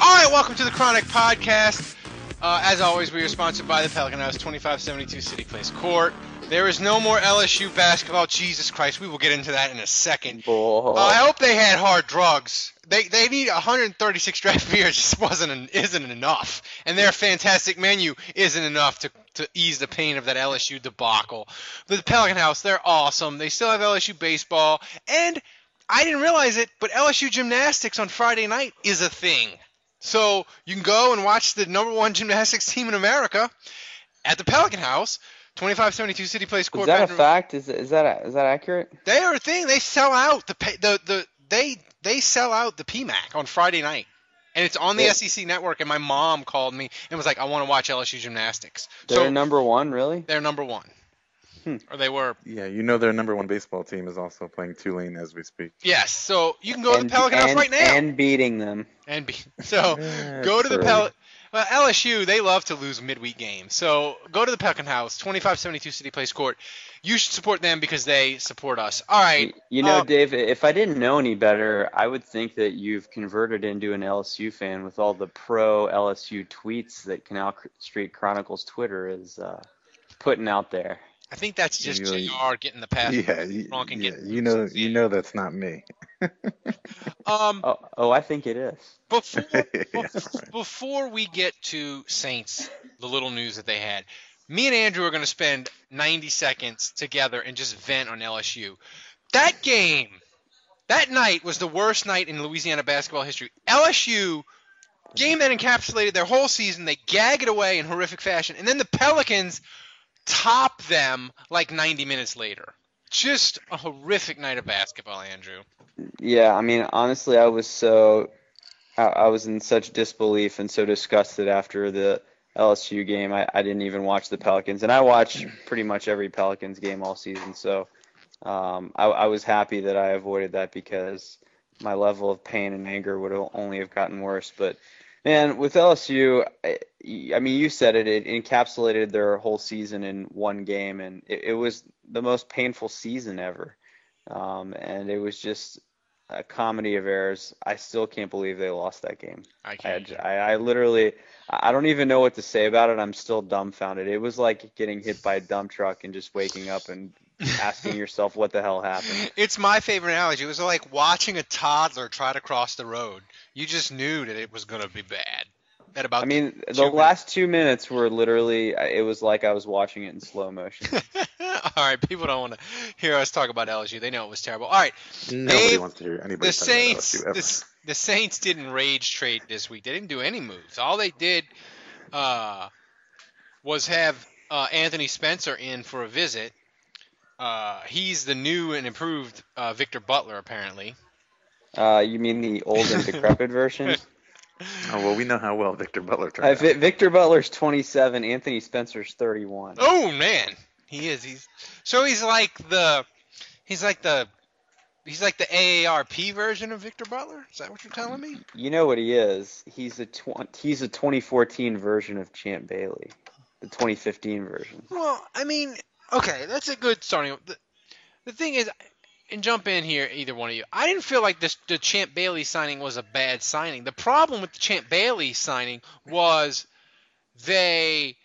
All right, welcome to the Chronic Podcast. Uh, as always, we are sponsored by the Pelican House, 2572 City Place Court. There is no more LSU basketball. Jesus Christ, we will get into that in a second. Uh, I hope they had hard drugs. They they need 136 draft beers. Just wasn't an, isn't enough, and their fantastic menu isn't enough to to ease the pain of that LSU debacle. But the Pelican House, they're awesome. They still have LSU baseball, and I didn't realize it, but LSU gymnastics on Friday night is a thing. So you can go and watch the number one gymnastics team in America at the Pelican House, 2572 City Place Court. Is that a fact? Is is that is that accurate? They are a thing. They sell out the the the they they sell out the PMAC on Friday night, and it's on the Yeah. SEC network. And my mom called me and was like, "I want to watch LSU gymnastics." They're so number one, really? they're number one. Or they were. Yeah, you know their number one baseball team is also playing Tulane as we speak. Yes. So you can go to the Pelican House right now And beating them. and be so. Yeah, go to the true. Pel. Well, LSU they love to lose midweek games. So go to the Pelican House, 2572 City Place Court. You should support them because they support us. All right. You know, uh, Dave, if I didn't know any better, I would think that you've converted into an LSU fan with all the pro LSU tweets that Canal Street Chronicles Twitter is uh, putting out there. I think that's just You- Jr. getting the pass. Yeah, you, Gronk and yeah, get you know, you know that's not me. Um. Oh, oh, I think it is. Before, Yeah, bef- right. before we get to Saints, the little news that they had, me and Andrew are going to spend 90 seconds together and just vent on LSU. That game, that night was the worst night in Louisiana basketball history. LSU game that encapsulated their whole season. They gag it away in horrific fashion, and then the Pelicans top them like 90 minutes later. Just a horrific night of basketball, Andrew. Yeah, I mean, honestly, I was so, I, I was in such disbelief and so disgusted after the LSU game. I, I didn't even watch the Pelicans, and I watch pretty much every Pelicans game all season. So, um, I, I was happy that I avoided that because my level of pain and anger would only have gotten worse. But man, with LSU, I, I mean, you said it. It encapsulated their whole season in one game, and it, it was the most painful season ever. Um, and it was just a comedy of errors. I still can't believe they lost that game. I I, can't. I, I literally, I don't even know what to say about it. I'm still dumbfounded. It was like getting hit by a dump truck and just waking up and asking yourself what the hell happened. It's my favorite analogy. It was like watching a toddler try to cross the road. You just knew that it was going to be bad. At about I mean, the two last two minutes were literally, it was like I was watching it in slow motion. All right, people don't want to hear us talk about LSU. They know it was terrible. All right, Nobody Dave, wants to hear anybody the talk about Saints, LSU ever. the, the Saints didn't rage trade this week. They didn't do any moves. All they did uh, was have uh, Anthony Spencer in for a visit. Uh, he's the new and improved uh, Victor Butler, apparently. Uh, you mean the old and decrepit version? Oh well, we know how well Victor Butler turned Uh, out. Victor Butler's 27, Anthony Spencer's 31. Oh man, he is. He's so he's like the he's like the he's like the AARP version of Victor Butler. Is that what you're telling me? You know what he is? He's a tw- he's a 2014 version of Champ Bailey, the 2015 version. Well, I mean, okay, that's a good starting. The, the thing is, and jump in here, either one of you. I didn't feel like this the Champ Bailey signing was a bad signing. The problem with the Champ Bailey signing was they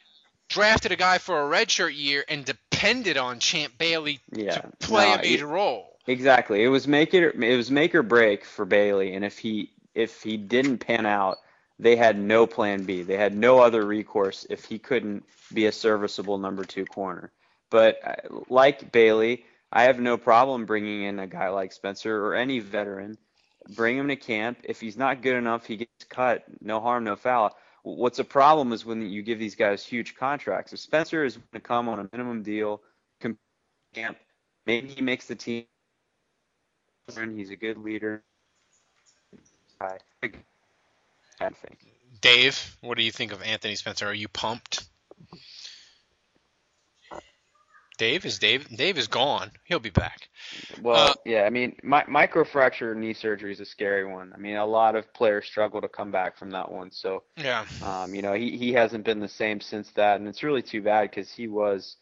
drafted a guy for a redshirt year and depended on Champ Bailey Yeah. to play No, a major it- role. Exactly. It was make it it was make or break for Bailey, and if he if he didn't pan out, they had no plan B. They had no other recourse if he couldn't be a serviceable number two corner. But uh, like Bailey, I have no problem bringing in a guy like Spencer or any veteran. Bring him to camp. If he's not good enough, he gets cut. No harm, no foul. What's a problem is when you give these guys huge contracts. If Spencer is going to come on a minimum deal, camp, maybe he makes the team. He's a good leader. I think. Dave, what do you think of Anthony Spencer? Are you pumped? Dave is Dave. Dave is gone. He'll be back. Well, Uh, yeah, I mean, mi- microfracture knee surgery is a scary one. I mean, a lot of players struggle to come back from that one. So, Yeah. um, you know, he, he hasn't been the same since that, and it's really too bad because he was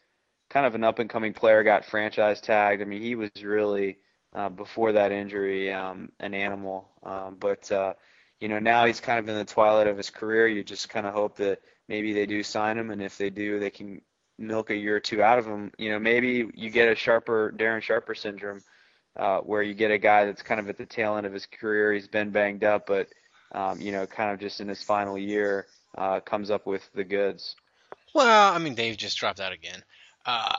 kind of an up and coming player, got franchise tagged. I mean, he was really uh, before that injury um, an animal. Um, but uh, you know, now he's kind of in the twilight of his career. You just kind of hope that maybe they do sign him, and if they do, they can milk a year or two out of him. You know, maybe you get a sharper Darren Sharper syndrome, uh, where you get a guy that's kind of at the tail end of his career. He's been banged up, but um, you know, kind of just in his final year, uh, comes up with the goods. Well, I mean, Dave just dropped out again. Uh,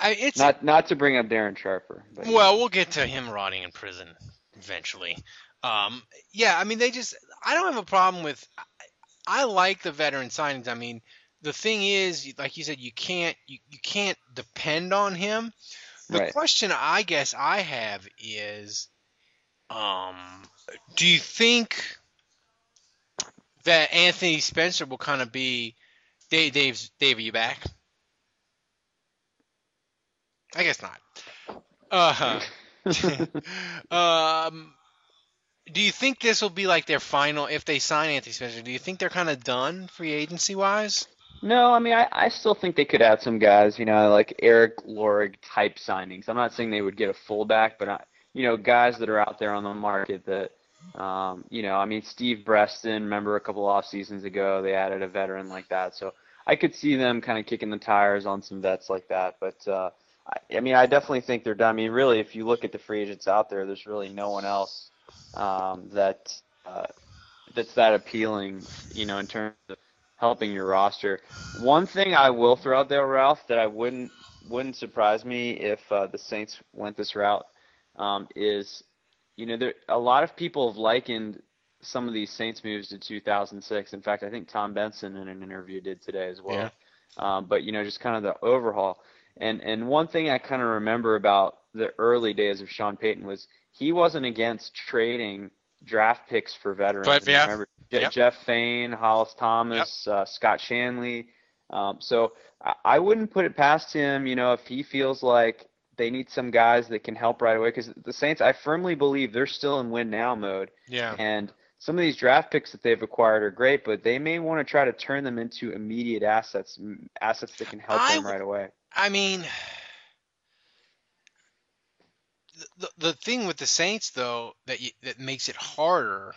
I, it's Not not to bring up Darren Sharper, but well, we'll get to him rotting in prison eventually. Um, yeah, I mean, they just. I don't have a problem with. I, I like the veteran signings. I mean, the thing is, like you said, you can't you, you can't depend on him. The Right. question I guess I have is, um, do you think that Anthony Spencer will kind of be Dave? Dave's Dave, are you back? I guess not. Uh, um, do you think this will be like their final if they sign Anthony Spencer? Do you think they're kind of done free agency wise? No, I mean, I, I still think they could add some guys, you know, like Erik Lorig type signings. I'm not saying they would get a fullback, but, I, you know, guys that are out there on the market that, um, you know, I mean, Steve Breaston, remember a couple off seasons ago, they added a veteran like that. So I could see them kind of kicking the tires on some vets like that. But, uh, I, I mean, I definitely think they're done. I mean, really, if you look at the free agents out there, there's really no one else um, that uh, that's that appealing, you know, in terms of helping your roster. One thing I will throw out there, Ralph, that I wouldn't wouldn't surprise me if uh, the Saints went this route um, is, you know, there a lot of people have likened some of these Saints moves to 2006. In fact, I think Tom Benson in an interview did today as well. Yeah. Um, but you know, just kind of the overhaul. And and one thing I kind of remember about the early days of Sean Payton was he wasn't against trading draft picks for veterans. But, yeah. remember Yep. Jeff Faine, Hollis Thomas, uh, Scott Shanle. Um, so I, I wouldn't put it past him. You know, if he feels like they need some guys that can help right away, because the Saints, I firmly believe they're still in win now mode. Yeah. And some of these draft picks that they've acquired are great, but they may want to try to turn them into immediate assets, assets that can help I them right away. I mean, the the thing with the Saints though that you, that makes it harder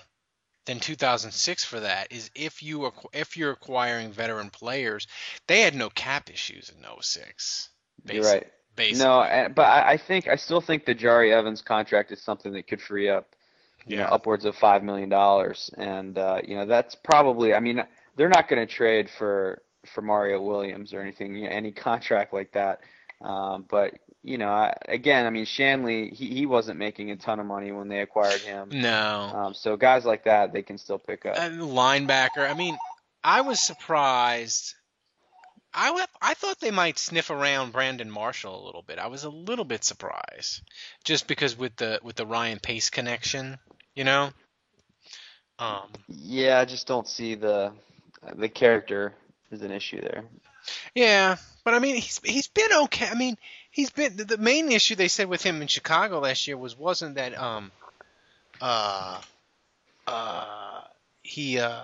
than 2006 for that is if you acqu- if you're acquiring veteran players, they had no cap issues in 06. You're right. Basically. No, but I, I think I still think the Jahri Evans contract is something that could free up, you know, Yeah. upwards of five million dollars, and uh, you know that's probably. I mean, they're not going to trade for for Mario Williams or anything, you know, any contract like that. Um, but you know, I, again, I mean, Shanle, he he wasn't making a ton of money when they acquired him. No. Um, so guys like that, they can still pick up. And linebacker. I mean, I was surprised. I I thought they might sniff around Brandon Marshall a little bit. I was a little bit surprised, just because with the with the Ryan Pace connection, you know. Um, Yeah, I just don't see the the character is an issue there. Yeah, but I mean, he's he's been okay. I mean, he's been the, the main issue they said with him in Chicago last year was wasn't that um uh uh he uh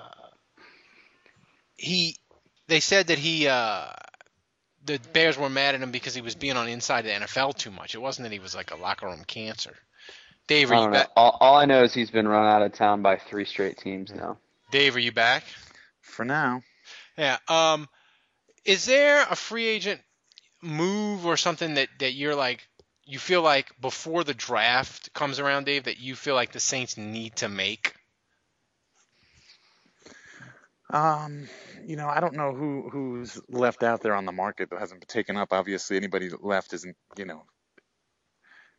he they said that he uh the Bears were mad at him because he was being on inside the NFL too much. It wasn't that he was like a locker room cancer. Dave, are you back? All, all I know is he's been run out of town by three straight teams now. Dave, are you back? For now, Yeah. Um, is there a free agent move or something that that you're like you feel like before the draft comes around, Dave, that you feel like the Saints need to make? um, you know, I don't know who who's left out there on the market that hasn't been taken up. Obviously, anybody left isn't, you know,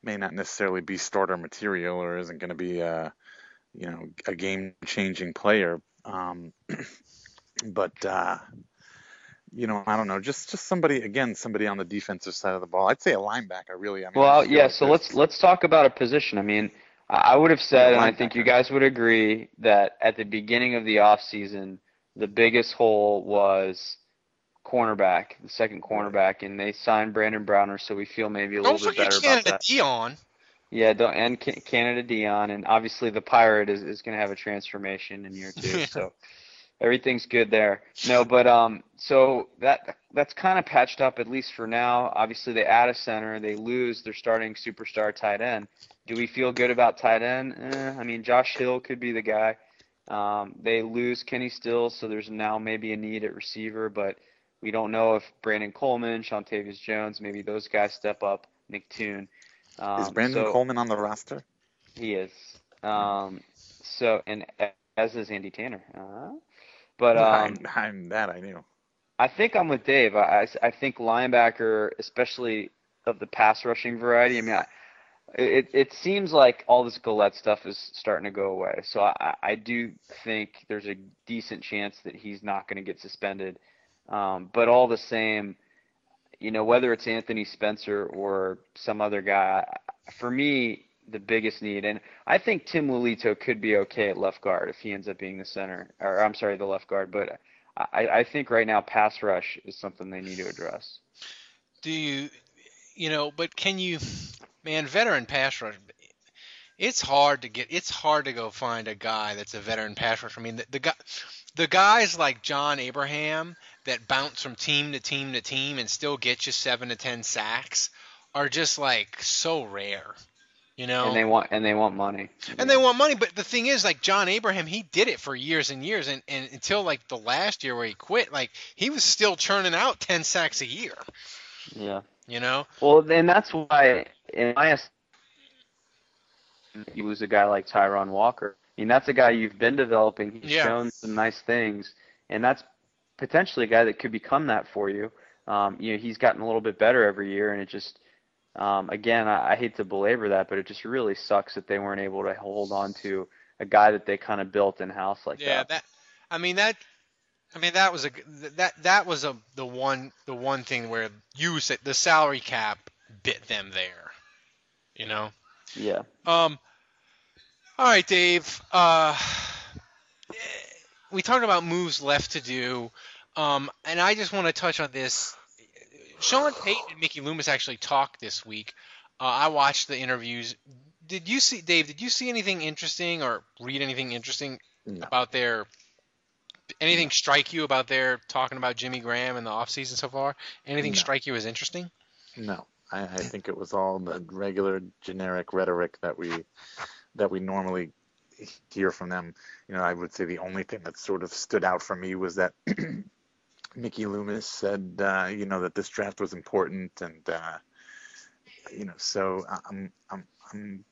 may not necessarily be starter material or isn't going to be a, you know, a game-changing player. Um, but uh, you know, I don't know, just just somebody again, somebody on the defensive side of the ball. I'd say a linebacker, really. I mean, I Well, feel yeah. like So there's- let's let's talk about a position. I mean, I I would have said, Yeah, and I think you guys would agree that at the beginning of the off season, the biggest hole was cornerback, the second cornerback, and they signed Brandon Browner, so we feel maybe a Don't little bit forget better about Canada that. Dion. Yeah, don't, and Canada Dion, and obviously the Pirate is, is going to have a transformation in year two, so everything's good there. No, but um, so that that's kind of patched up at least for now. Obviously, they add a center, they lose their starting superstar tight end. Do we feel good about tight end? Eh, I mean, Josh Hill could be the guy. Um, they lose Kenny Stills, so there's now maybe a need at receiver, but we don't know if Brandon Coleman, Seantavius Jones, maybe those guys step up. Nick Toon. Um, is Brandon so- Coleman on the roster? he is. Um, so and as is Andy Tanner. Uh, but um, I'm, I'm that I knew. I think I'm with Dave. I, I, I think linebacker, especially of the pass rushing variety. I mean, I, it it seems like all this Galette stuff is starting to go away. So I, I do think there's a decent chance that he's not going to get suspended. Um, but all the same, you know, whether it's Anthony Spencer or some other guy, for me, the biggest need, and I think Tim Lelito could be okay at left guard if he ends up being the center, or I'm sorry, the left guard. But I, I think right now pass rush is something they need to address. Do you, you know, but can you, man, veteran pass rush, it's hard to get, it's hard to go find a guy that's a veteran pass rusher. I mean, the, the guy, the guys like John Abraham that bounce from team to team to team and still get you seven to ten sacks are just like so rare, you know. And they want and they want money. And they want money, but the thing is, like John Abraham, he did it for years and years, and, and until like the last year where he quit, like he was still churning out ten sacks a year. Yeah. You know? Well, then that's why, in my you lose a guy like Tyrunn Walker. I mean, that's a guy you've been developing. He's Yeah. shown some nice things, and that's potentially a guy that could become that for you. Um, you know, he's gotten a little bit better every year, and it just, um, again, I, I hate to belabor that, but it just really sucks that they weren't able to hold on to a guy that they kind of built in house like yeah, that. that. I mean that. I mean that was a that that was a the one the one thing where you said the salary cap bit them there. You know. Yeah. Um. All right, Dave. Uh, we talked about moves left to do, um, and I just want to touch on this. Sean Payton and Mickey Loomis actually talked this week. Uh, I watched the interviews. Did you see, Dave? Did you see anything interesting or read anything interesting No. about their? Anything strike you about their talking about Jimmy Graham in the offseason so far? Anything No. strike you as interesting? No, I, I think it was all the regular generic rhetoric that we that we normally hear from them. You know, I would say the only thing that sort of stood out for me was that Mickey Loomis said, uh, you know, that this draft was important, and uh, you know, so I'm I'm I'm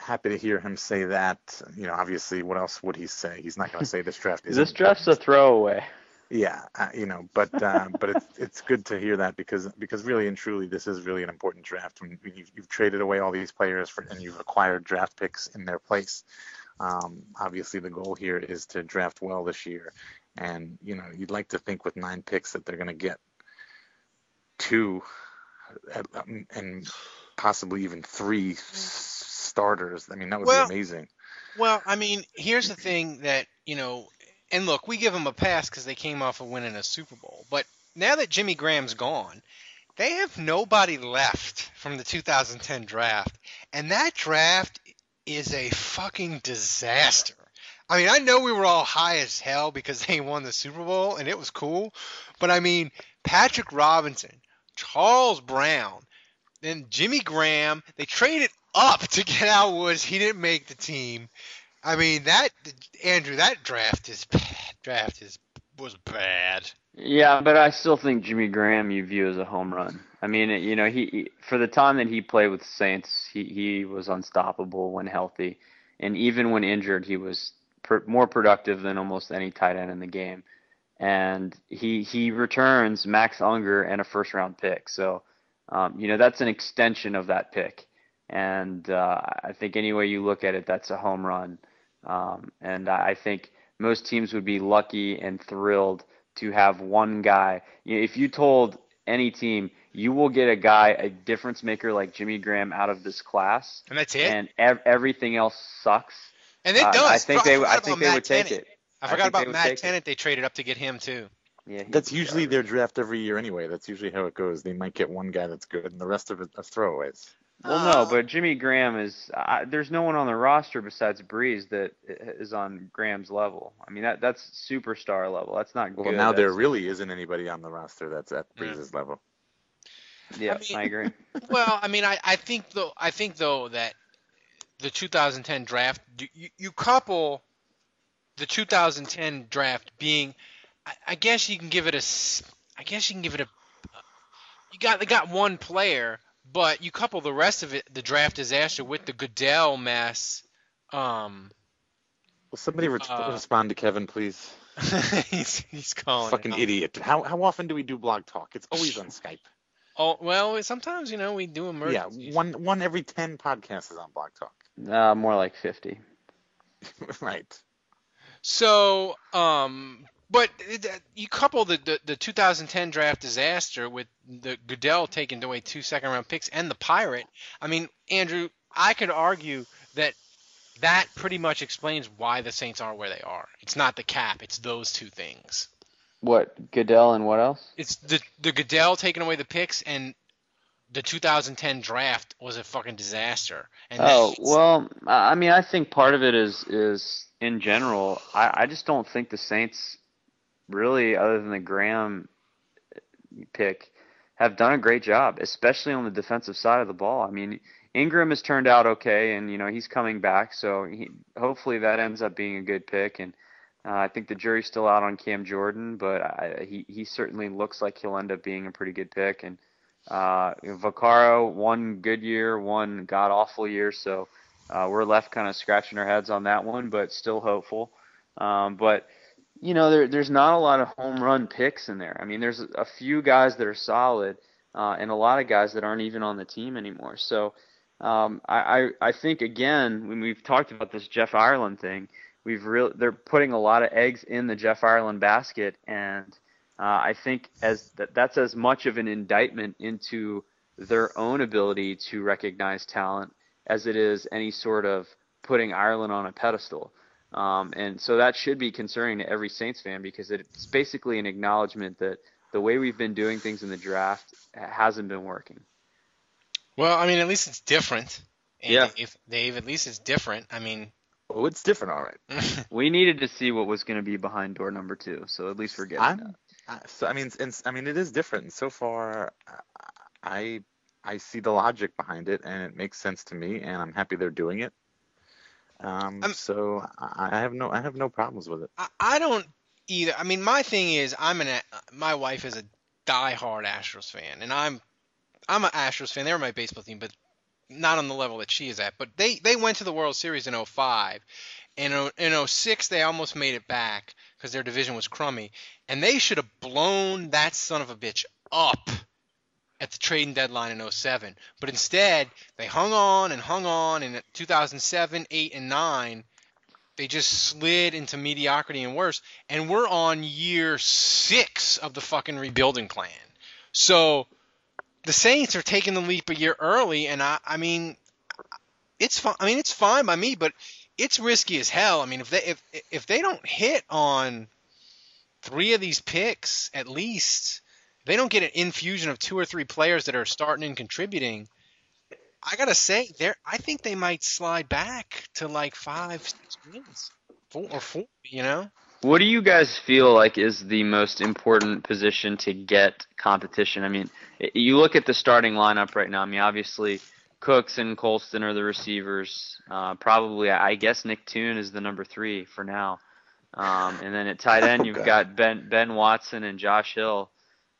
happy to hear him say that. You know, obviously, what else would he say? He's not going to say this draft is This draft's a throwaway. yeah, uh, you know, but uh, but it's it's good to hear that because because really and truly this is really an important draft when, when you've, you've traded away all these players for, and you've acquired draft picks in their place. Um, obviously, the goal here is to draft well this year, and you know you'd like to think with nine picks that they're going to get two uh, um, and possibly even three s- starters. I mean, that would Well, be amazing. Well, I mean, here's the thing that you know, and look, we give them a pass because they came off of winning a Super Bowl, but now that Jimmy Graham's gone, they have nobody left from the 2010 draft, and that draft is a fucking disaster. I mean, I know we were all high as hell because they won the Super Bowl and it was cool, but I mean, Patrick Robinson, Charles Brown, then Jimmy Graham. They traded up to get Al Woods. He didn't make the team. I mean that Andrew, that draft is. Draft is was bad. Yeah, but I still think Jimmy Graham you view as a home run. I mean, you know, he for the time that he played with the Saints, he he was unstoppable when healthy, and even when injured, he was per, more productive than almost any tight end in the game. And he he returns Max Unger and a first round pick, so um, you know that's an extension of that pick. And uh, I think any way you look at it, that's a home run. Um, and I I think most teams would be lucky and thrilled to have one guy. You know, if you told any team you will get a guy, a difference maker like Jimmy Graham out of this class, And that's it. and ev- everything else sucks. And it uh, does. I think they, forgot I think they Matt would take it. I I forgot think they about Matt take it. Tennant. They traded up to get him too. Yeah, That's usually their draft every year anyway. That's usually how it goes. They might get one guy that's good, and the rest of it are throwaways. Well, no, but Jimmy Graham is. I there's no one on the roster besides Brees that is on Graham's level. I mean, that that's superstar level. That's not Well, good. now there That's- really isn't anybody on the roster that's at Brees's level. Yeah, I mean- I agree. well, I mean, I, I think though I think though that the 2010 draft you, you, couple the 2010 draft being, I, I guess you can give it a, I guess you can give it a, you got they got one player, but you couple the rest of it, the draft disaster with the Goodell mess. Um, Will somebody re- Uh, respond to Kevin, please? he's he's calling. Fucking idiot. How how often do we do blog talk? It's always on Skype. Oh well, sometimes you know we do Yeah, emergencies. one one every ten podcasts is on blog talk. Uh, more like 50. right. So, um, but it- uh, you couple the, the the 2010 draft disaster with the Goodell taking away two second round picks and the Pirate. I mean, Andrew, I could argue that that pretty much explains why the Saints are where they are. It's not the cap; it's those two things. What Goodell and what else? It's the the Goodell taking away the picks and the 2010 draft was a fucking disaster. And Oh well, I I mean, I think part of it is is in general. I, I just don't think the Saints really, other than the Graham pick, have done a great job, especially on the defensive side of the ball. I mean, Ingram has turned out okay, and you know he's coming back, so he, hopefully that ends up being a good pick. And uh, I think the jury's still out on Cam Jordan, but I, he he certainly looks like he'll end up being a pretty good pick. And uh, Vaccaro, one good year, one god awful year, so uh, we're left kind of scratching our heads on that one, but still hopeful. Um, but you know, there, there's not a lot of home run picks in there. I mean, there's a few guys that are solid, uh, and a lot of guys that aren't even on the team anymore. So um, I, I I think again when we've talked about this Jeff Ireland thing, we've real they're putting a lot of eggs in the Jeff Ireland basket, and uh, I think as that, that's as much of an indictment into their own ability to recognize talent as it is any sort of putting Ireland on a pedestal. Um, and so that should be concerning to every Saints fan because it's basically an acknowledgement that the way we've been doing things in the draft hasn't been working. well, I mean, at least it's different. And Yeah. If Dave, at least it's different. I mean, Oh, it's different, all right. We needed to see what was going to be behind door number two, so at least we're getting I'm- that. So I mean, and, I mean, it is different. And so far, I I see the logic behind it, and it makes sense to me, and I'm happy they're doing it. Um, I'm- so I, I have no I have no problems with it. I, I don't either. I mean, my thing is, I'm an A- my wife is a diehard Astros fan, and I'm I'm an Astros fan. They're my baseball team, but not on the level that she is at. But they they went to the World Series in 05. And in oh, in 06, they almost made it back because their division was crummy, and they should have blown that son of a bitch up at the trading deadline in 07. But instead, they hung on and hung on, and in 2007, 8, and 9, they just slid into mediocrity and worse. And we're on year six of the fucking rebuilding plan. So the Saints are taking the leap a year early, and I, I mean, it's fine. I mean, it's fine by me, but it's risky as hell. I mean, if they if if they don't hit on three of these picks at least, they don't get an infusion of two or three players that are starting and contributing. I gotta say, there. I think they might slide back to like five, six wins, four or four. You know. What do you guys feel like is the most important position to get competition? I mean, you look at the starting lineup right now. I mean, obviously, Cooks and Colston are the receivers. Uh, probably, I guess Nick Toon is the number three for now. Um, and then at tight end, you've got Ben Ben Watson and Josh Hill.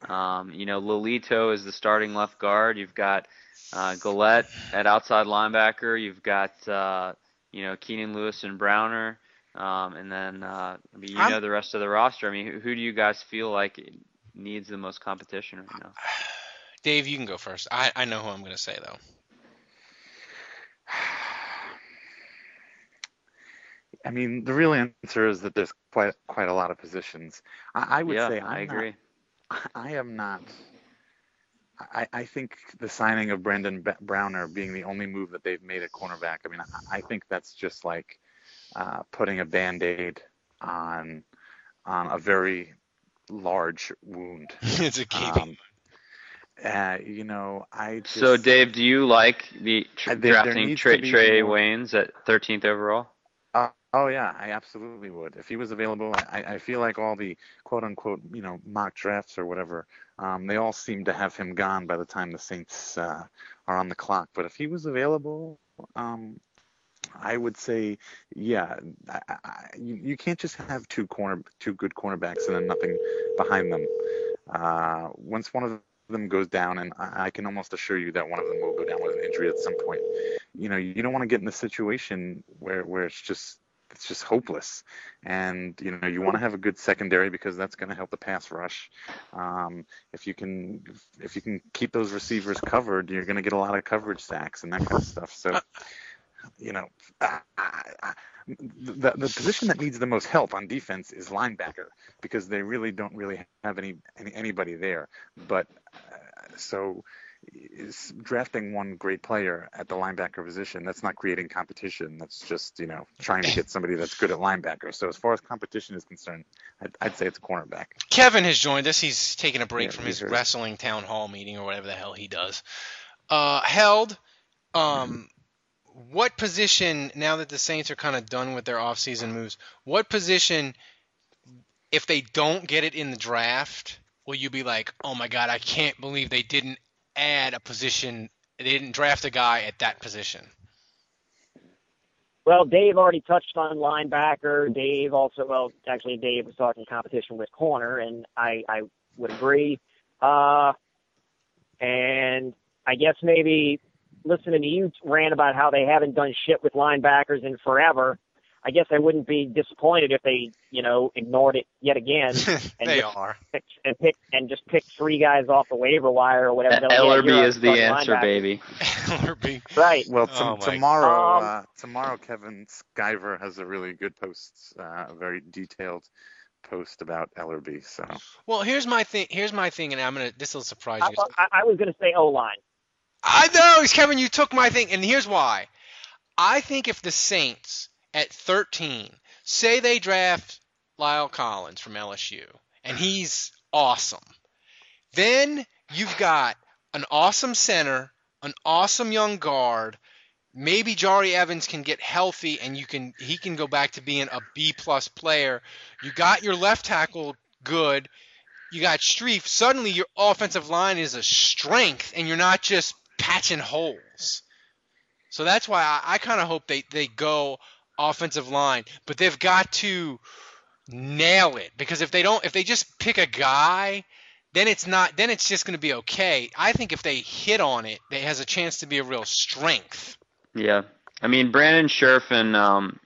Um, you know, Lelito is the starting left guard. You've got uh, Galette at outside linebacker. You've got uh, you know Keenan Lewis and Browner. Um, and then uh, I mean, you I'm- know the rest of the roster. I mean, who, who do you guys feel like needs the most competition right now? Dave, you can go first. I, I know who I'm going to say though. I mean, the real answer is that there's quite quite a lot of positions. I, I would yeah, say I I'm not- agree. I am not. I, I think the signing of Brandon B- Browner being the only move that they've made at cornerback. I mean, I, I think that's just like uh, putting a band-aid on on a very large wound. it's a gaping. Um, uh, you know, I just, So, Dave, do you like the tr- Uh, there- there drafting needs Trae, Trae more- Waynes at 13th overall? Uh, oh yeah, I absolutely would. If he was available, I, I feel like all the quote unquote, you know, mock drafts or whatever, um, they all seem to have him gone by the time the Saints uh, are on the clock. But if he was available, um, I would say, yeah, I, I, you, you can't just have two corner, two good cornerbacks and then nothing behind them. Uh, once one of them goes down, and I, I can almost assure you that one of them will go down with an injury at some point. You know, you don't want to get in a situation where where it's just it's just hopeless. And you know, you want to have a good secondary because that's going to help the pass rush. Um, if you can if you can keep those receivers covered, you're going to get a lot of coverage sacks and that kind of stuff. So, you know, I, I, the the position that needs the most help on defense is linebacker because they really don't really have any, any anybody there. But uh, so is drafting one great player at the linebacker position that's not creating competition that's just you know trying to get somebody that's good at linebacker so as far as competition is concerned i'd, I'd say it's a cornerback Kevin has joined us. He's taking a break Yeah, from his wrestling town hall meeting or whatever the hell he does. Uh, held. Um, what position now that the Saints are kind of done with their offseason moves? What position, if they don't get it in the draft, will you be like, oh my god, I can't believe they didn't add a position, they didn't draft a guy at that position? Well, Dave already touched on linebacker. Dave also, well, actually, Dave was talking competition with corner, and I, I would agree. Uh, and I guess maybe listening to you rant about how they haven't done shit with linebackers in forever. I guess I wouldn't be disappointed if they, you know, ignored it yet again and they just are. pick, and pick and just pick three guys off the waiver wire or whatever. They'll- yeah, you're is the answer, baby. Ellerbe. Right. well to, Oh, tomorrow Um, uh, tomorrow kevin skyver has a really good post uh, a very detailed post about ellerbe so Well, here's my thing. Here's my thing, and I'm gonna. This will surprise I, you. I, I was going to say O line. I know, Kevin. You took my thing, and here's why. I think if the Saints at 13 say they draft La'el Collins from LSU, and he's awesome, then you've got an awesome center, an awesome young guard. Maybe Jahri Evans can get healthy, and you can he can go back to being a B plus player. You got your left tackle good. You got Strief. Suddenly, your offensive line is a strength, and you're not just patching holes. So that's why I, I kind of hope they, they go offensive line, but they've got to nail it because if they don't, if they just pick a guy, then it's not. Then it's just going to be okay. I think if they hit on it, it has a chance to be a real strength. Yeah. I mean, Brandon Scherff and um,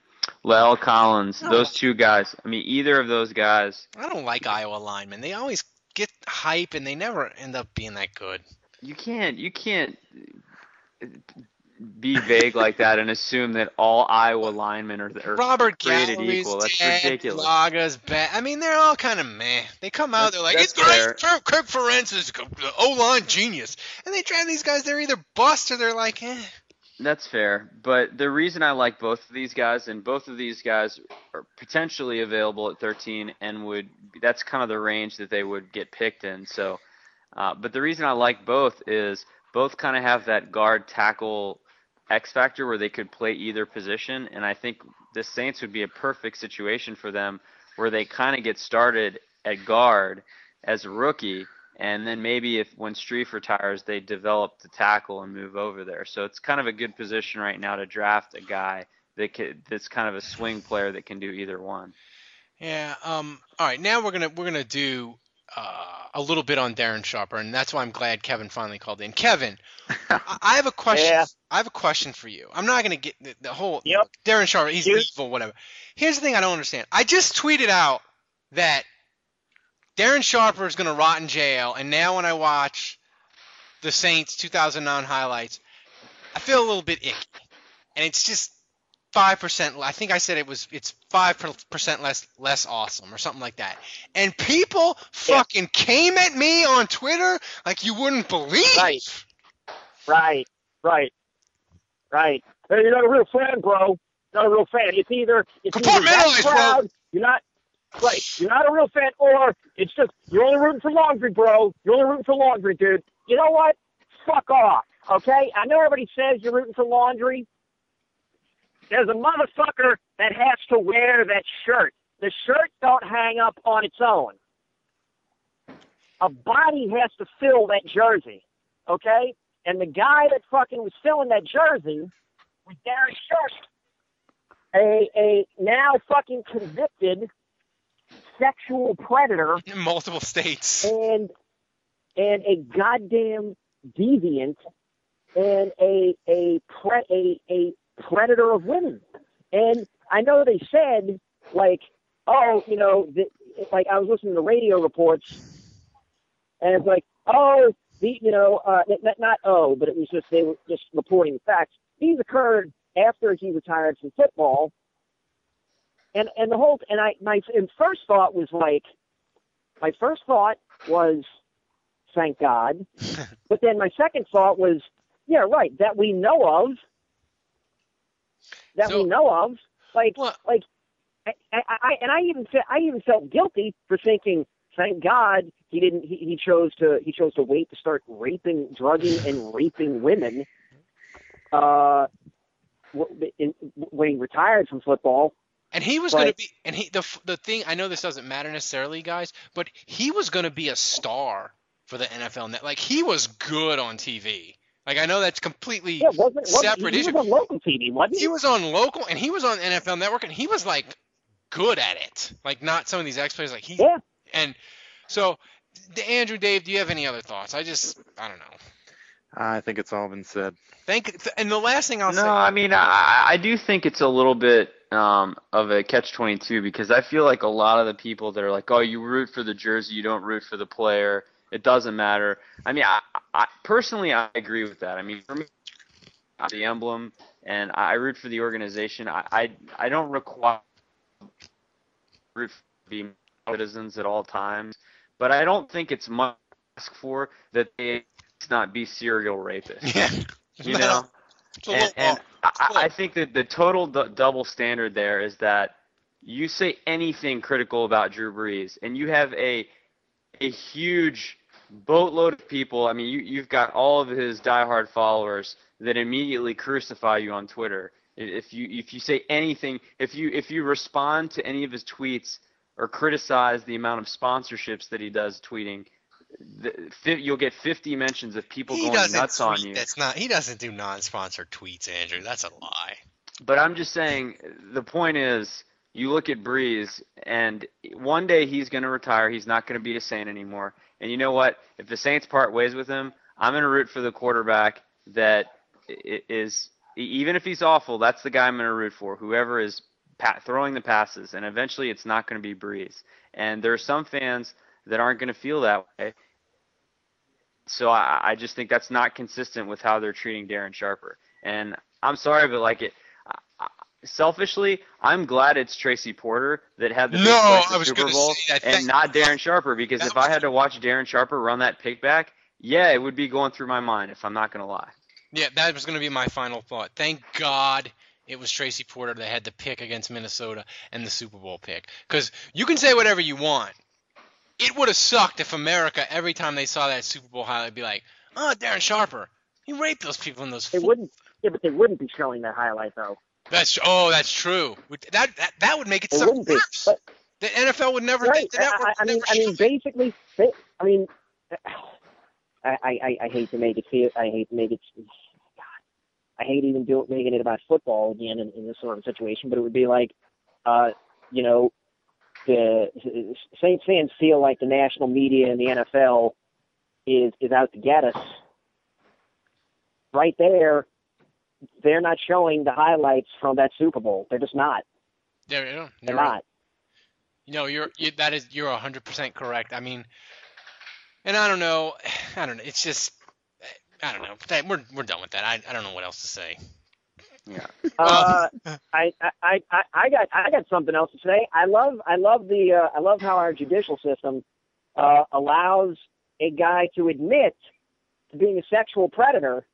La'el Collins, those two guys. I mean, either of those guys, I don't like Iowa linemen. They always get hype and they never end up being that good. You can't you can't be vague like that and assume that all Iowa linemen are, are Robert created Gallery's equal. That's dead, ridiculous. Laga's bad. I mean, they're all kind of meh. They come out, they're like, That's it's great. Kirk, Kirk Ferentz is the O line genius, and they draft these guys. They're either bust or they're like, eh. That's fair, but the reason I like both of these guys, and both of these guys are potentially available at 13, and would that's kind of the range that they would get picked in. So, uh, but the reason I like both is both kind of have that guard tackle X factor where they could play either position, and I think the Saints would be a perfect situation for them, where they kind of get started at guard as a rookie, and then maybe if when Strief retires, they develop the tackle and move over there. So it's kind of a good position right now to draft a guy that could, that's kind of a swing player that can do either one. Yeah. Um. All right. Now we're gonna we're gonna do uh, a little bit on Darren Sharper, and that's why I'm glad Kevin finally called in. Kevin, I I have a question. Yeah. I have a question for you. I'm not gonna get the, the whole Yep. Darren Sharper. He's Shoot. evil, whatever. Here's the thing I don't understand. I just tweeted out that Darren Sharper is gonna rot in jail, and now when I watch the Saints 2009 highlights, I feel a little bit icky, and it's just five percent. I think I said it was it's five percent less less awesome or something like that. And people fucking came at me on Twitter like you wouldn't believe. Right. Right, right, right. Hey, you're not a real fan, bro. Not a real fan. It's either it's either Compartmentalize, that bro. you're not right. You're not a real fan, or it's just you're only rooting for laundry, bro. You're only rooting for laundry, dude. You know what? Fuck off. Okay. I know everybody says you're rooting for laundry. There's a motherfucker that has to wear that shirt. The shirt don't hang up on its own. A body has to fill that jersey. Okay? And the guy that fucking was filling that jersey was Darren Sharp, a a now fucking convicted sexual predator In multiple states. and and a goddamn deviant and a a pre, a a predator of women. And I know they said like, oh, you know, the, like I was listening to radio reports, and it's like, oh, the you know, uh, not, not oh, but it was just they were just reporting the facts. These occurred after he retired from football, and and the whole and I my and first thought was like, my first thought was, thank God, but then my second thought was, yeah, right, that we know of, that So- we know of, like Well- like, I, I, I and I even fe- I even felt guilty for thinking, thank God he didn't he, he chose to he chose to wait to start raping, drugging, and raping women. Uh, in, when he retired from football, And he was going to be, and he the the thing. I know this doesn't matter necessarily, guys, but he was going to be a star for the NFL net. Like he was good on TV. Like I know that's completely yeah, wasn't, wasn't separate he, issue. he was on local TV, wasn't he? he was on local and he was on NFL Network and he was like good at it. Like not some of these ex players. Like he Yeah. and so D- Andrew, Dave, do you have any other thoughts? I just I don't know. I think it's all been said. Thank and the last thing I'll No, say. No, I mean, I, I do think it's a little bit um, of a catch-22 because I feel like a lot of the people that are like, "Oh, you root for the jersey, you don't root for the player. It doesn't matter." I mean, I, I personally I agree with that. I mean, for me, the emblem, and I root for the organization. I I, I don't require root for being citizens at all times, but I don't think it's much to ask for that they not be serial rapists. yeah. You know. And, and. I, I think that the total d- double standard there is that you say anything critical about Drew Brees, and you have a a huge boatload of people. I mean, you you've got all of his diehard followers that immediately crucify you on Twitter if you if you say anything. If you if you respond to any of his tweets or criticize the amount of sponsorships that he does tweeting, the, fi- you'll get 50 mentions of people he going nuts on you. That's not. He doesn't do non-sponsored tweets, Andrew. That's a lie. But I'm just saying, the point is, you look at Brees, and one day he's going to retire. He's not going to be a Saint anymore. And you know what? If the Saints part ways with him, I'm going to root for the quarterback that is, even if he's awful, that's the guy I'm going to root for. Whoever is throwing the passes, and eventually it's not going to be Brees. And there are some fans that aren't going to feel that way. So I, I just think that's not consistent with how they're treating Darren Sharper. And I'm sorry, but like it, selfishly, I'm glad it's Tracy Porter that had the big No, play at the Super Bowl say that. and not Darren Sharper. Because That if I had to watch Darren Sharper run that pick back, yeah, it would be going through my mind. If I'm not going to lie. Yeah, that was going to be my final thought. Thank God it was Tracy Porter that had the pick against Minnesota and the Super Bowl pick. Because you can say whatever you want. It would have sucked if America, every time they saw that Super Bowl highlight, be like, oh, Darren Sharper. He raped those people in those. They fo- wouldn't. Yeah, but they wouldn't be showing that highlight though. That's oh, that's true. That that, that would make it be. worse. But The NFL would never. Right. The network I, I mean, I mean, it. basically, I mean, I, I, I hate to make it feel. I hate to make it. God, I hate even do it, making it about football again in, in this sort of situation. But it would be like, uh, you know, the Saints fans feel like the national media and the NFL is is out to get us. Right there, they're not showing the highlights from that Super Bowl. They're just not. Yeah, you know, They're you're right. not. No, you're you, that is you're hundred percent correct. I mean, and I don't know, I don't know. It's just I don't know. That, we're we're done with that. I I don't know what else to say. Yeah. Uh, I, I, I, I got I got something else to say. I love I love the uh, I love how our judicial system uh, allows a guy to admit to being a sexual predator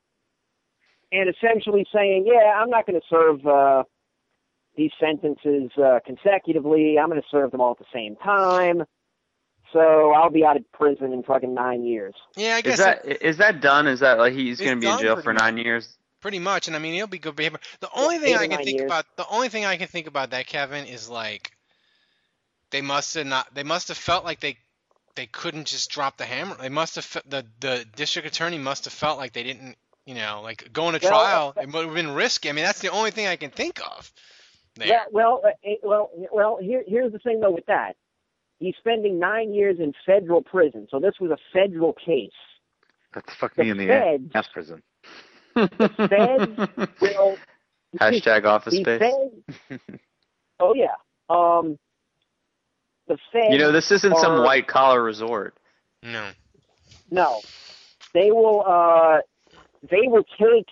and essentially saying, yeah, I'm not going to serve uh, these sentences uh, consecutively. I'm going to serve them all at the same time. So I'll be out of prison in fucking nine years. Yeah, I guess Is that is that done? Is that like he's going to be in jail pretty for much. nine years? pretty much, and I mean he'll be good behavior. The only thing eight I can think years. about, the only thing I can think about that Kevin is like they must have not. They must have felt like they they couldn't just drop the hammer. They must have fe- the the district attorney must have felt like they didn't. You know, like going to Well, trial, it would have been risky. I mean, that's the only thing I can think of. There. Yeah, well, uh, well, well. Here, here's the thing though with that. He's spending nine years in federal prison, so this was a federal case. That's fuck The me in the feds- ass prison. feds will Hashtag office space. Feds, oh yeah. Um, the Feds. You know, this isn't some white collar resort. No. No, they will. Uh, they will take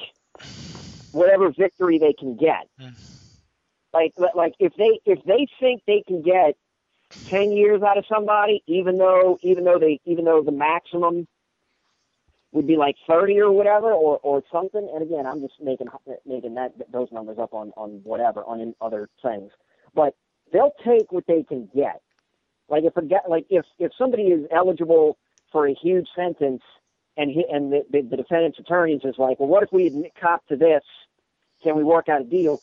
whatever victory they can get. Hmm. Like, like if they if they think they can get ten years out of somebody, even though even though they even though the maximum would be like thirty or whatever or or something. And again, I'm just making making that those numbers up on on whatever on other things, but they'll take what they can get. Like if a guy, like if if somebody is eligible for a huge sentence, and he, and the, the, the defendant's attorney is like, well, what if we admit cop to this? Can we work out a deal?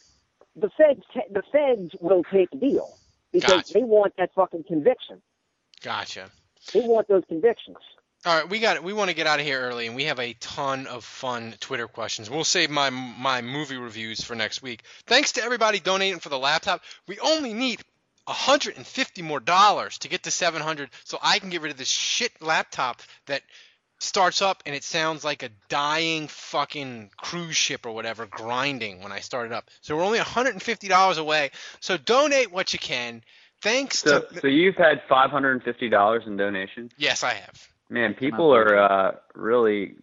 The feds, the feds will take a deal because Gotcha. they want that fucking conviction. Gotcha. They want those convictions. All right, we got it. We want to get out of here early, and we have a ton of fun Twitter questions. We'll save my my movie reviews for next week. Thanks to everybody donating for the laptop. We only need 150 more dollars to get to 700, so I can get rid of this shit laptop that starts up and it sounds like a dying fucking cruise ship or whatever grinding when I start it up. So we're only 150 dollars away. So donate what you can. Thanks So, to so you've had five hundred and fifty dollars in donations. yes, I have. Man, people are uh, really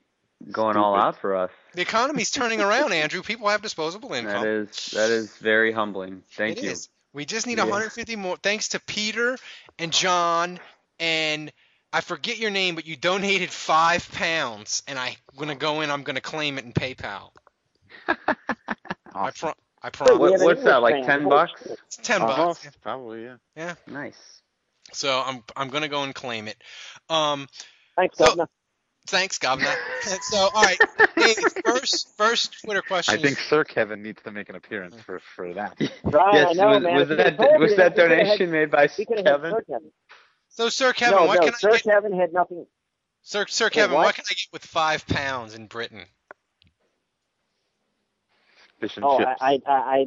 going all out for us. The economy's turning around, Andrew. People have disposable income. That is that is very humbling. Thank It you. is. We just need Yeah. 150 more. Thanks to Peter and John and I forget your name, but you donated five pounds, and I'm gonna go in. I'm gonna claim it in PayPal. I Awesome. pro- I promise. have an what's that, like 10 bucks? It's ten Uh-huh. bucks. Probably, yeah. Yeah. Nice. So I'm I'm gonna go and claim it. Um, Thanks, So- Governor. thanks, Governor. so all right, Dave, first first Twitter question. I think Sir Kevin needs to make an appearance for for that. Right, yes, I know, was, man. was that was that we could've had- donation made by We could have Kevin? Sir Kevin. so, Sir Kevin, no, what no, can Sir I get? Sir Kevin had nothing. Sir Sir Kevin, what? what can I get with five pounds in Britain? Fish and Oh, chips. I, I, I,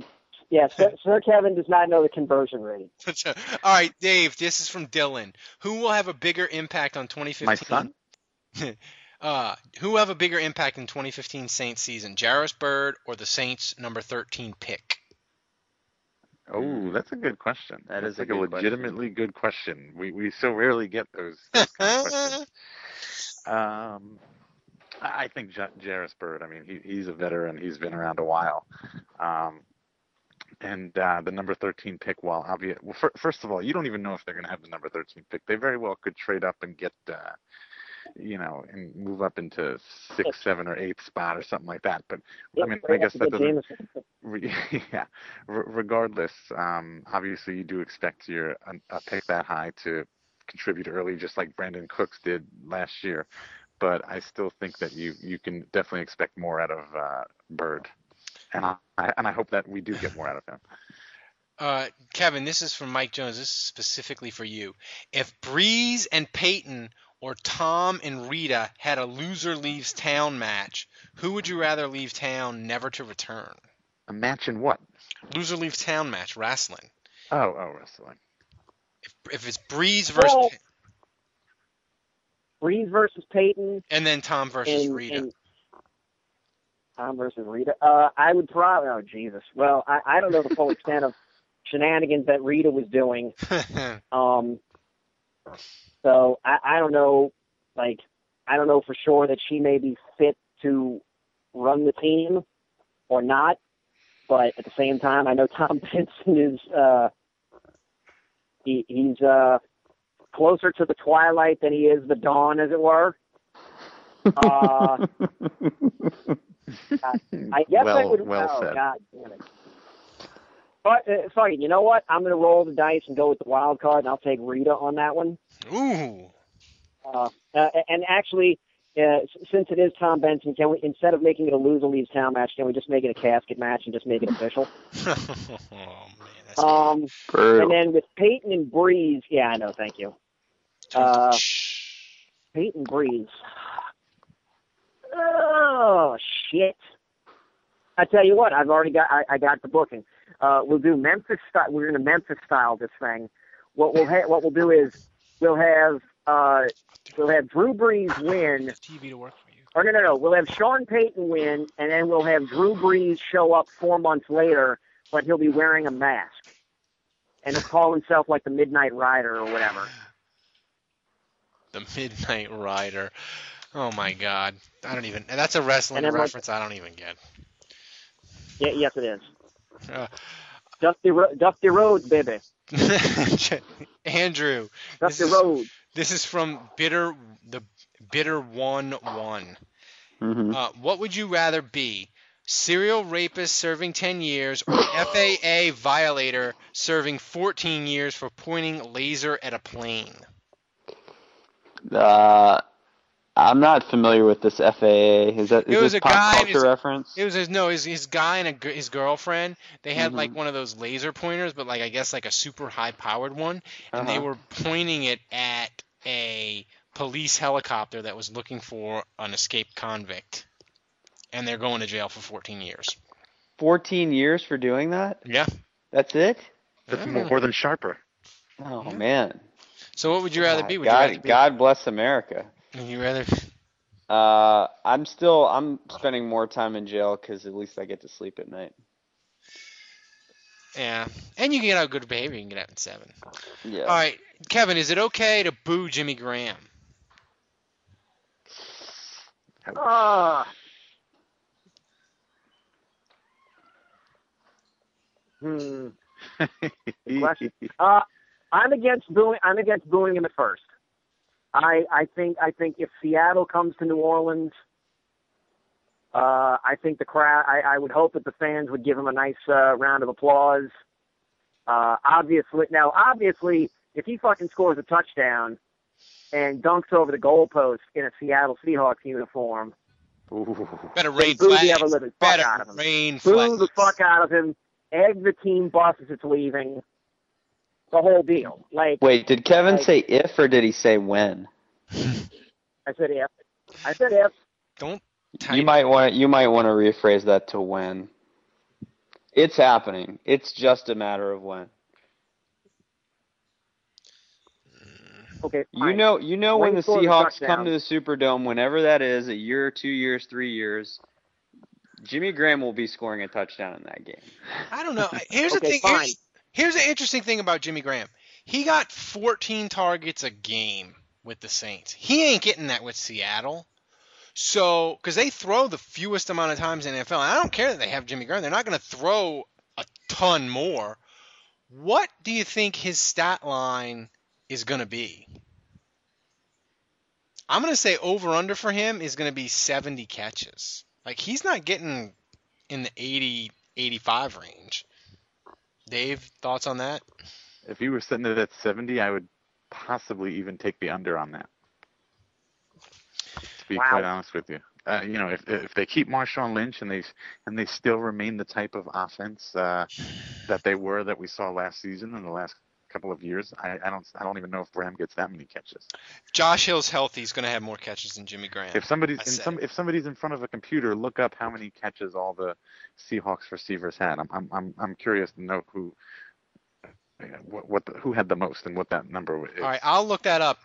yeah, Sir, Sir Kevin does not know the conversion rate. all right, Dave. This is from Dylan. Who will have a bigger impact on 2015? My son? Uh, who will have a bigger impact in 2015 Saints season, Jairus Byrd or the Saints number 13 pick? Oh, that's a good question. That that's is a like good a question. legitimately good question. We we so rarely get those, those kind of questions. Um, I think J- Jairus Byrd. I mean, he, he's a veteran. He's been around a while. Um, and uh, the number 13 pick, while obvious. Well, fir- first of all, you don't even know if they're going to have the number 13 pick. They very well could trade up and get, uh, you know, and move up into six, seven, or eighth spot or something like that. But I mean, I guess that doesn't. Re- yeah. R- regardless, um, obviously you do expect your a, a pick that high to contribute early, just like Brandin Cooks did last year. But I still think that you you can definitely expect more out of uh, Byrd, and I and I hope that we do get more out of him. Uh, Kevin, this is from Mike Jones. This is specifically for you. If Brees and Payton or Tom and Rita had a loser leaves town match, who would you rather leave town never to return? A match in what? Loser leaves town match, wrestling. Oh, oh, wrestling. If, if it's Brees versus Well- Pe- Brees versus Payton and then Tom versus and, Rita. and Tom versus Rita. Uh, I would probably. Oh Jesus. Well, I, I don't know the full extent of shenanigans that Rita was doing. Um, so I, I don't know. Like, I don't know for sure that she may be fit to run the team or not. But at the same time, I know Tom Benson is. Uh, he, he's uh, closer to the twilight than he is the dawn, as it were. Uh, I guess I would. well oh said. God damn it. But uh, fuck it. You know what? I'm gonna roll the dice and go with the wild card, and I'll take Rita on that one. Ooh. Uh, uh, and actually, uh, since it is Tom Benson, can we instead of making it a loser leaves town match, can we just make it a casket match and just make it official? oh man, that's Um, and then with Payton and Brees, yeah, I know. Thank you. Uh, Payton Brees. Oh shit! I tell you what, I've already got. I, I got the booking. Uh, we'll do Memphis style. We're gonna Memphis style this thing. What we'll ha- what we'll do is we'll have uh, we'll have Drew Brees win. TV to work for you. Or no, no, no. We'll have Sean Payton win, and then we'll have Drew Brees show up four months later, but he'll be wearing a mask, and he'll call himself like the Midnight Rider or whatever. The Midnight Rider. Oh my God, I don't even. That's a wrestling then, like- reference I don't even get. Yeah, yes, it is. Uh, Dusty, Ro- Dusty Rhodes, baby. Andrew, Dusty is- this is from Bitter the Bitter One One. Mhm. Uh, what would you rather be? Serial rapist serving 10 years or FAA violator serving 14 years for pointing laser at a plane? Uh, I'm not familiar with this FAA. Is that is It was this a pop guy culture his- reference? It was his no, his, his guy and a, g- his girlfriend. They had Mhm. like one of those laser pointers, but like I guess like a super high powered one, and they Uh-huh. were pointing it at a police helicopter that was looking for an escaped convict, and they're going to jail for 14 years. 14 years for doing that? Yeah. That's it? That's Yeah. more than Sharper. Oh Yeah. man. So what would you rather be? Would you rather be? God bless America. Would you rather? Uh, I'm still I'm spending more time in jail because at least I get to sleep at night. Yeah, and you can get out good behavior. You can get out in seven. Yeah. All right, Kevin, is it okay to boo Jimmy Graham? Ah. Hmm. Good. Uh, I'm against booing. I'm against booing him at first. I I think I think if Seattle comes to New Orleans, uh, I think the crowd. I, I would hope that the fans would give him a nice uh, round of applause. Uh, obviously, now obviously, if he fucking scores a touchdown and dunks over the goalpost in a Seattle Seahawks uniform, Ooh. Better rain boo the flags. ever living fuck Better out of him. rain Boo flags. the fuck out of him. Egg the team bus as it's leaving. The whole deal. Like Wait, did Kevin Like- say if or did he say when? I said, if. I said if. Don't. You might want you might want to rephrase that to when. It's happening. It's just a matter of when. Okay. You know, you know when When the he scores a Seahawks touchdown. come to the Superdome, whenever that is, a year, two years, three years. Jimmy Graham will be scoring a touchdown in that game. I don't know. Here's the Okay, thing. fine. Here's, here's the interesting thing about Jimmy Graham. He got 14 targets a game with the Saints. He ain't getting that with Seattle. So, because they throw the fewest amount of times in the NFL, I don't care that they have Jimmy Graham. They're not going to throw a ton more. What do you think his stat line is going to be? I'm going to say over under for him is going to be 70 catches. Like he's not getting in the 80 85 range. Dave, thoughts on that? If you were sitting at that 70, I would possibly even take the under on that. To be Wow. quite honest with you, uh, you know, if if they keep Marshawn Lynch and they and they still remain the type of offense uh, that they were that we saw last season and the last couple of years, I, I don't I don't even know if Graham gets that many catches. Josh Hill's healthy. He's going to have more catches than Jimmy Graham. If somebody's in some if somebody's in front of a computer, look up how many catches all the Seahawks receivers had. I'm I'm I'm, I'm curious to know who what, what the, who had the most and what that number is. All right, I'll look that up.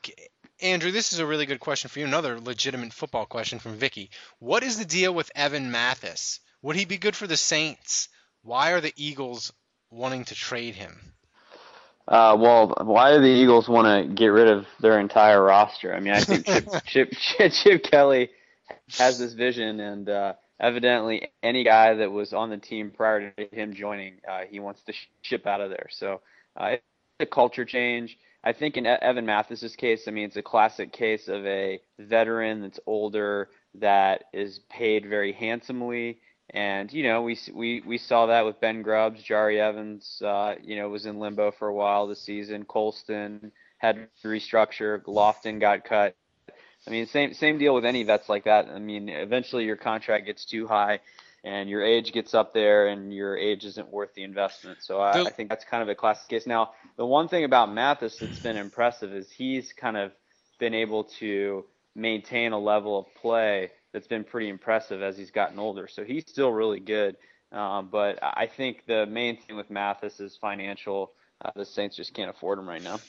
Andrew, this is a really good question for you. Another legitimate football question from Vicky. What is the deal with Evan Mathis? Would he be good for the Saints? Why are the Eagles wanting to trade him? Uh, well, why do the Eagles want to get rid of their entire roster? I mean, I think Chip, Chip, Chip, Chip Kelly has this vision, and uh, evidently, any guy that was on the team prior to him joining, uh, he wants to ship out of there. So uh, it's a culture change. I think in Evan Mathis's case, I mean, it's a classic case of a veteran that's older that is paid very handsomely. And you know, we we we saw that with Ben Grubbs, Jahri Evans. Uh, you know, was in limbo for a while this season. Colston had to restructure. Lofton got cut. I mean, same same deal with any vets like that. I mean, eventually your contract gets too high, and your age gets up there, and your age isn't worth the investment. So I, I think that's kind of a classic case. Now, the one thing about Mathis that's been impressive is he's kind of been able to maintain a level of play that's been pretty impressive as he's gotten older. So he's still really good. Um, but I think the main thing with Mathis is financial. Uh, the Saints just can't afford him right now.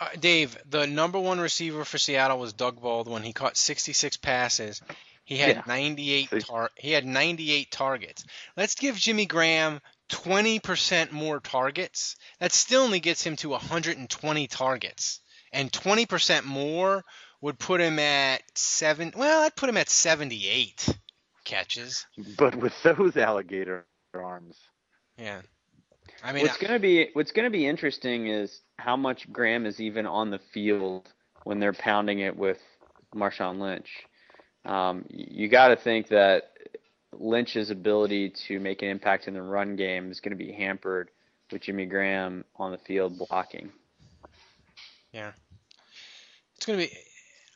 Uh, Dave, the number one receiver for Seattle was Doug Baldwin. He caught 66 passes. He had Yeah. 98 tar- he had 98 targets. Let's give Jimmy Graham 20% more targets. That still only gets him to 120 targets. And 20% more would put him at 7 well, I'd put him at 78 catches. But with those alligator arms, Yeah. I mean, what's gonna be what's gonna be interesting is how much Graham is even on the field when they're pounding it with Marshawn Lynch. Um, you got to think that Lynch's ability to make an impact in the run game is going to be hampered with Jimmy Graham on the field blocking. yeah. It's going to be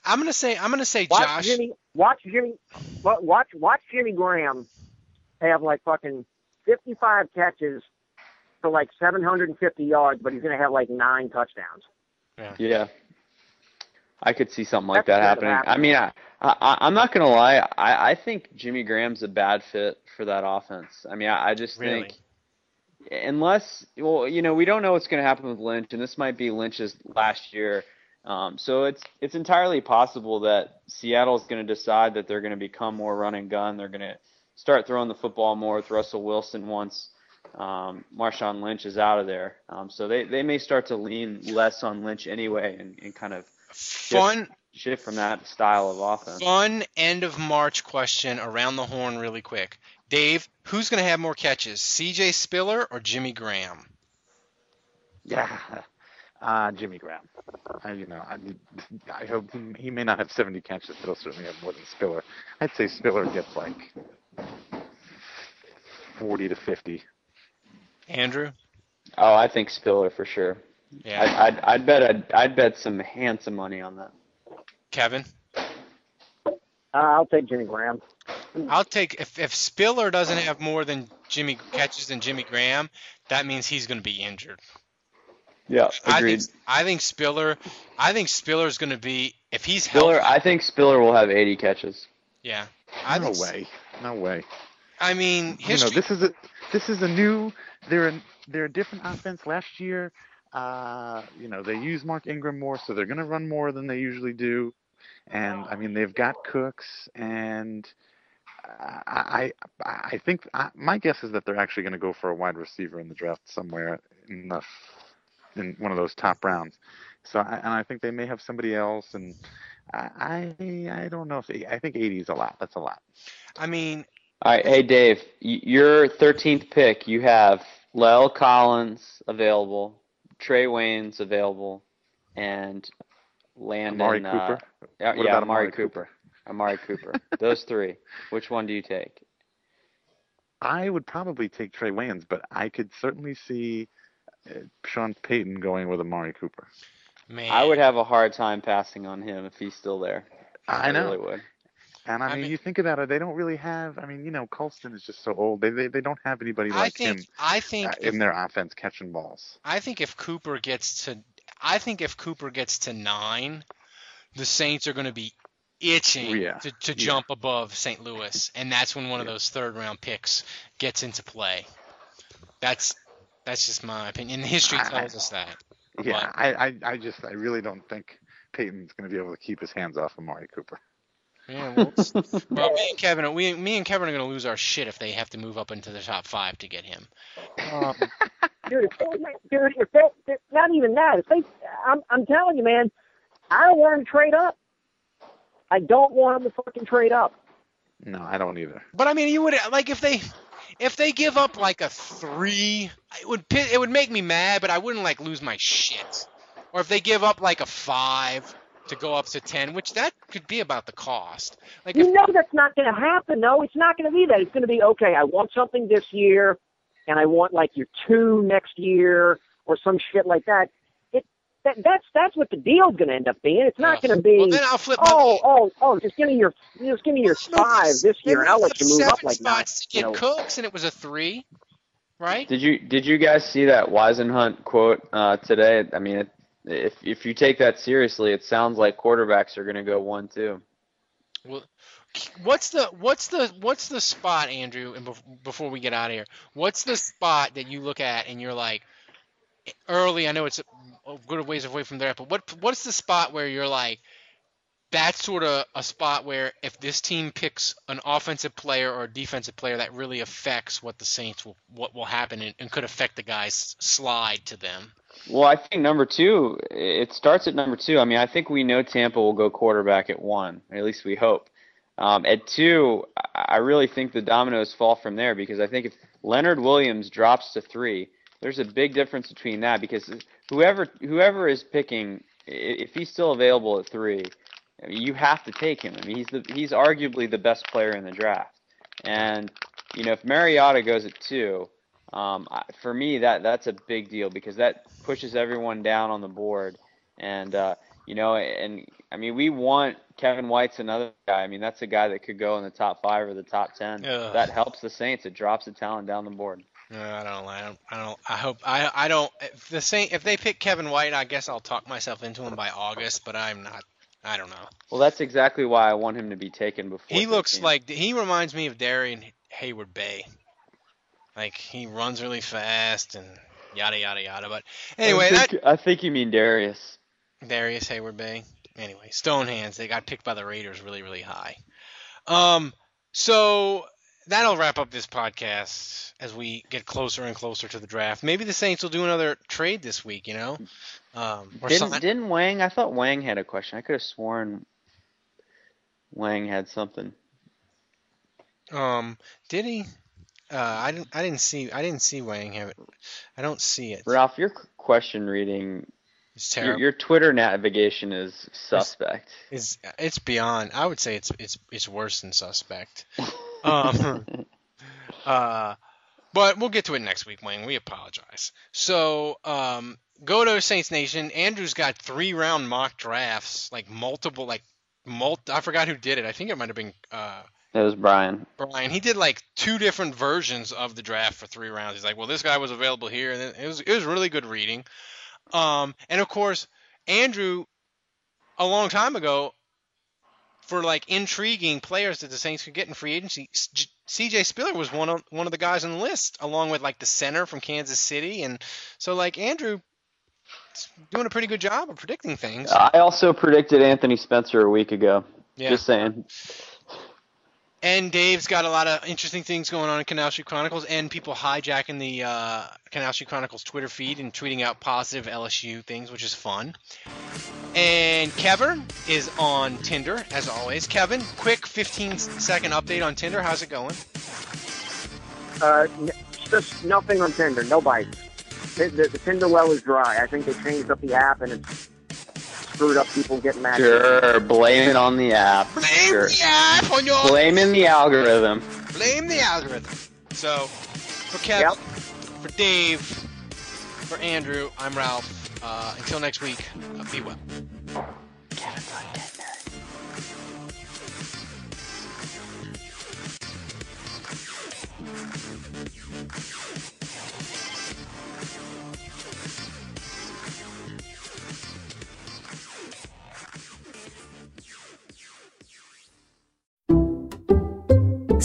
I'm going to say I'm going to say Watch Josh Jimmy. Watch Jimmy. Watch watch Jimmy Graham have like fucking 55 catches for like 750 yards, but he's gonna have like nine touchdowns. Yeah. yeah. I could see something like That's that what happening. I mean, I, I, I'm not gonna lie. I, I think Jimmy Graham's a bad fit for that offense. I mean, I, I just Really? think unless, well, you know, we don't know what's gonna happen with Lynch, and this might be Lynch's last year. Um, so it's it's entirely possible that Seattle's gonna decide that they're gonna become more run and gun. They're gonna start throwing the football more with Russell Wilson once um, Marshawn Lynch is out of there. Um, so they, they may start to lean less on Lynch anyway and, and kind of fun shift from that style of offense. Fun end of March question around the horn, really quick. Dave, who's going to have more catches, C.J. Spiller or Jimmy Graham? yeah, uh, Jimmy Graham. I, you know, I, I hope he, he may not have 70 catches, but he'll certainly have more than Spiller. I'd say Spiller gets like 40 to 50. Andrew? Oh, I think Spiller for sure. Yeah. I'd, I'd, I'd bet I'd, I'd bet some handsome money on that. Kevin? Uh, I'll take Jimmy Graham. I'll take if if Spiller doesn't have more than Jimmy catches than Jimmy Graham, that means he's going to be injured. Yeah, I agreed. think I think Spiller I think Spiller's going to be if he's Spiller, healthy. I think Spiller will have 80 catches. yeah. I no think, way, no way. I mean, You know, this is a this is a new. They're a, they're a different offense. Last year, uh, you know, they use Mark Ingram more, so they're going to run more than they usually do. And I mean, they've got Cooks, and I I, I think I, my guess is that they're actually going to go for a wide receiver in the draft somewhere in the in one of those top rounds. So I, and I think they may have somebody else, and I I, I don't know if I think 80 is a lot. That's a lot. I mean, All right, hey Dave, your 13th pick, you have La'el Collins available, Trae Waynes available, and Landon. Amari uh, Cooper. yeah, What yeah, about Amari Amari Cooper. Amari Cooper. Those three. Which one do you take? I would probably take Trae Waynes, but I could certainly see Sean Payton going with Amari Cooper. man. I would have a hard time passing on him if he's still there. I know. really would. And I, I mean, mean- you think about it, they don't really have. I mean, you know, Colston is just so old. They they, they don't have anybody I like think him I think uh, if, in their offense catching balls. I think if Cooper gets to I think if Cooper gets to nine, the Saints are going to be itching Yeah, to, to yeah. jump above St. Louis, and that's when one of those third round picks gets into play. That's that's just my opinion. And history I- tells us that. Yeah, I, I I just I really don't think Payton's going to be able to keep his hands off Amari Cooper. Yeah, well, well, me and Kevin, are- we, me and Kevin are going to lose our shit if they have to move up into the top five to get him. Um, dude, if they, dude, if they, not even that, if they, I'm, I'm telling you, man, I don't want them to trade up. I don't want them to fucking trade up. No, I don't either. But I mean, you would like if they if they give up like a three, it would it would make me mad, but I wouldn't like lose my shit. Or if they give up like a five to go up to ten, which that could be about the cost. Like if, You know that's not going to happen, though. It's not going to be that. It's going to be okay. I want something this year, and I want like your two next year or some shit like that. It that that's that's what the deal's going to end up being. It's not going to be. Well, then I'll flip. oh, oh, oh! Just give me your, just give me your Well, five this year, and I'll let you move up like nine. spots to You get know, Cooks, and it was a three, right? Did you did you guys see that Whisenhunt quote uh, today? I mean, it, if if you take that seriously, it sounds like quarterbacks are going to go one two. Well, what's the what's the what's the spot, Andrew? And bef- before we get out of here, what's the spot that you look at and you're like, early? I know it's a good ways away from there, but what what's the spot where you're like, that's sort of a spot where if this team picks an offensive player or a defensive player, that really affects what the Saints will what will happen and, and could affect the guy's slide to them. Well, I think number two, it starts at number two. I mean, I think we know Tampa will go quarterback at one, at least we hope. Um, at two, I really think the dominoes fall from there because I think if Leonard Williams drops to three, there's a big difference between that because whoever whoever is picking, if he's still available at three, I mean, you have to take him. I mean, he's the he's arguably the best player in the draft, and you know if Mariota goes at two, um, I- for me that that's a big deal because that pushes everyone down on the board, and uh, you know, and I mean we want Kevin White's another guy. I mean that's a guy that could go in the top five or the top ten. Ugh. That helps the Saints. It drops the talent down the board. No, I don't. I don't. I don't. I hope. I. I don't. If the same. If they pick Kevin White, I guess I'll talk myself into him by August. But I'm not. I don't know. Well, that's exactly why I want him to be taken before. He looks 13. like he reminds me of Darian Heyward-Bey. Like he runs really fast and yada yada yada. But anyway, I that think, I think you mean Darrius. Darrius Hayward Bay. Anyway, Stonehands. They got picked by the Raiders really really high. Um. So that'll wrap up this podcast as we get closer and closer to the draft. Maybe the Saints will do another trade this week. You know. Um. Or Didn't, didn't Wang? I thought Wang had a question. I could have sworn Wang had something. Um, did he? Uh, I didn't. I didn't see. I didn't see Wang have it. I don't see it. Ralph, your question reading, It's your, terrible. your Twitter navigation is suspect. It's it's beyond. I would say it's it's it's worse than suspect. Um, uh, but we'll get to it next week, Wayne. We apologize. So, um, go to Saints Nation. Andrew's got three round mock drafts, like multiple, like mul. I forgot who did it. I think it might have been uh, It was Brian. Brian. He did like two different versions of the draft for three rounds. He's like, well, this guy was available here, and it was it was really good reading. Um, and of course, Andrew, a long time ago, for like intriguing players that the Saints could get in free agency, C.J. Spiller was one of one of the guys on the list, along with like the center from Kansas City, and so like Andrew. is Doing a pretty good job of predicting things. I also predicted Anthony Spencer a week ago. Yeah. Just saying. And Dave's got a lot of interesting things going on in Canal Street Chronicles, and people hijacking the uh, Canal Street Chronicles Twitter feed and tweeting out positive LSU things, which is fun. And Kevin is on Tinder, as always. Kevin, quick 15 second update on Tinder. How's it going? Uh, n- just nothing on Tinder. No bites. The, the, the Tinder well is dry. I think they changed up the app and it's screwed up people getting matched. Sure, blame it on the app. Blame Sure. the app on your Blaming the algorithm. blame the algorithm. So, for Kevin, Yep. for Dave, for Andrew, I'm Ralph. Uh, until next week, uh, be well.